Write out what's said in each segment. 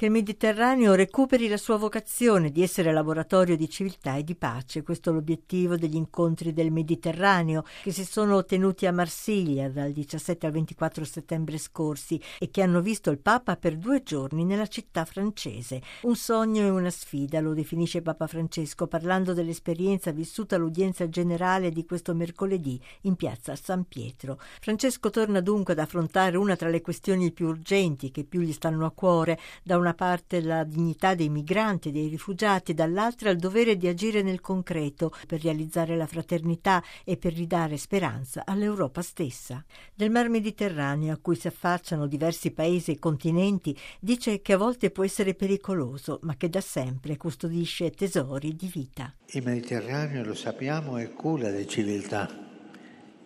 che il Mediterraneo recuperi la sua vocazione di essere laboratorio di civiltà e di pace. Questo è l'obiettivo degli incontri del Mediterraneo che si sono tenuti a Marsiglia dal 17 al 24 settembre scorsi e che hanno visto il Papa per due giorni nella città francese. Un sogno e una sfida, lo definisce Papa Francesco parlando dell'esperienza vissuta all'udienza generale di questo mercoledì in piazza San Pietro. Francesco torna dunque ad affrontare una tra le questioni più urgenti che più gli stanno a cuore, da una parte la dignità dei migranti e dei rifugiati, dall'altra il dovere di agire nel concreto per realizzare la fraternità e per ridare speranza all'Europa stessa. Del Mar Mediterraneo, a cui si affacciano diversi paesi e continenti, dice che a volte può essere pericoloso, ma che da sempre custodisce tesori di vita. Il Mediterraneo, lo sappiamo, è culla di civiltà,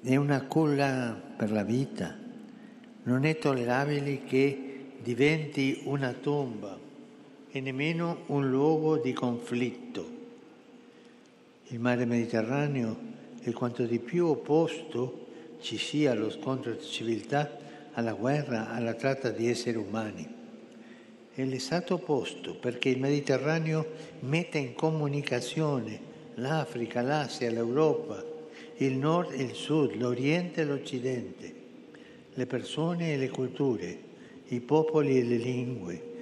è una culla per la vita. Non è tollerabile che diventi una tomba e nemmeno un luogo di conflitto. Il mare Mediterraneo è quanto di più opposto ci sia allo scontro di civiltà, alla guerra, alla tratta di esseri umani. È l'esatto opposto perché il Mediterraneo mette in comunicazione l'Africa, l'Asia, l'Europa, il nord e il sud, l'Oriente e l'Occidente, le persone e le culture i popoli e le lingue,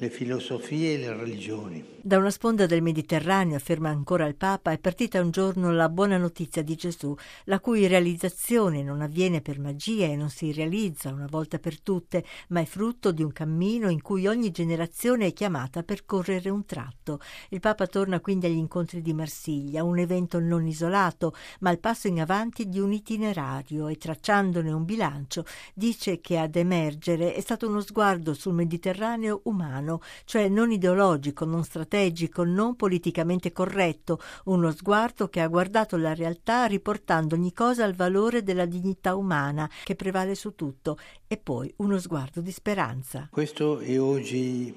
le filosofie e le religioni. Da una sponda del Mediterraneo, afferma ancora il Papa, è partita un giorno la buona notizia di Gesù, la cui realizzazione non avviene per magia e non si realizza una volta per tutte, ma è frutto di un cammino in cui ogni generazione è chiamata a percorrere un tratto. Il Papa torna quindi agli incontri di Marsiglia, un evento non isolato, ma il passo in avanti di un itinerario e tracciandone un bilancio dice che ad emergere è stato uno sguardo sul Mediterraneo umano umano, cioè non ideologico, non strategico, non politicamente corretto, uno sguardo che ha guardato la realtà riportando ogni cosa al valore della dignità umana che prevale su tutto e poi uno sguardo di speranza. Questo è oggi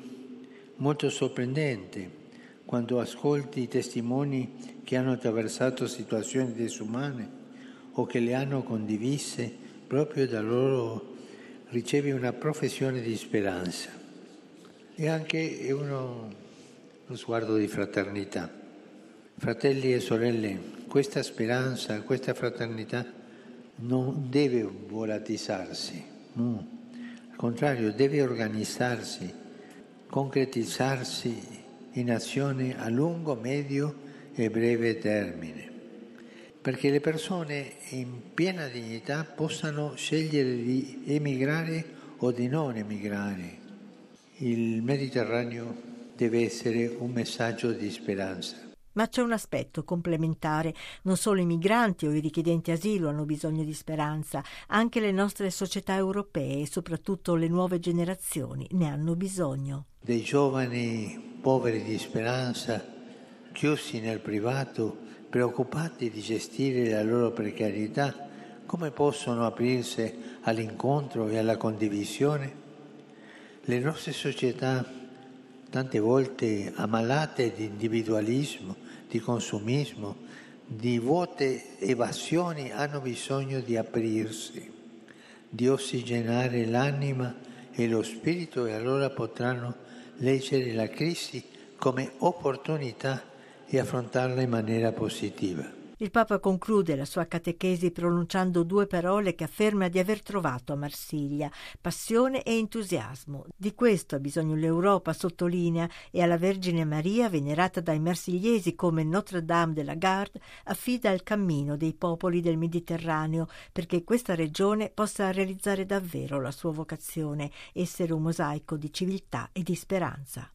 molto sorprendente quando ascolti i testimoni che hanno attraversato situazioni disumane o che le hanno condivise, proprio da loro ricevi una professione di speranza e anche uno, uno sguardo di fraternità. Fratelli e sorelle, questa speranza, questa fraternità non deve volatizzarsi, no. al contrario deve organizzarsi, concretizzarsi in azione a lungo, medio e breve termine, perché le persone in piena dignità possano scegliere di emigrare o di non emigrare il Mediterraneo deve essere un messaggio di speranza. Ma c'è un aspetto complementare. Non solo i migranti o i richiedenti asilo hanno bisogno di speranza, anche le nostre società europee e soprattutto le nuove generazioni ne hanno bisogno. Dei giovani poveri di speranza, chiusi nel privato, preoccupati di gestire la loro precarietà, come possono aprirsi all'incontro e alla condivisione? Le nostre società, tante volte ammalate di individualismo, di consumismo, di vuote evasioni, hanno bisogno di aprirsi, di ossigenare l'anima e lo spirito e allora potranno leggere la crisi come opportunità e affrontarla in maniera positiva. Il Papa conclude la sua catechesi pronunciando due parole che afferma di aver trovato a Marsiglia, passione e entusiasmo. Di questo ha bisogno l'Europa, sottolinea, e alla Vergine Maria, venerata dai marsigliesi come Notre Dame de la Garde, affida il cammino dei popoli del Mediterraneo perché questa regione possa realizzare davvero la sua vocazione, essere un mosaico di civiltà e di speranza.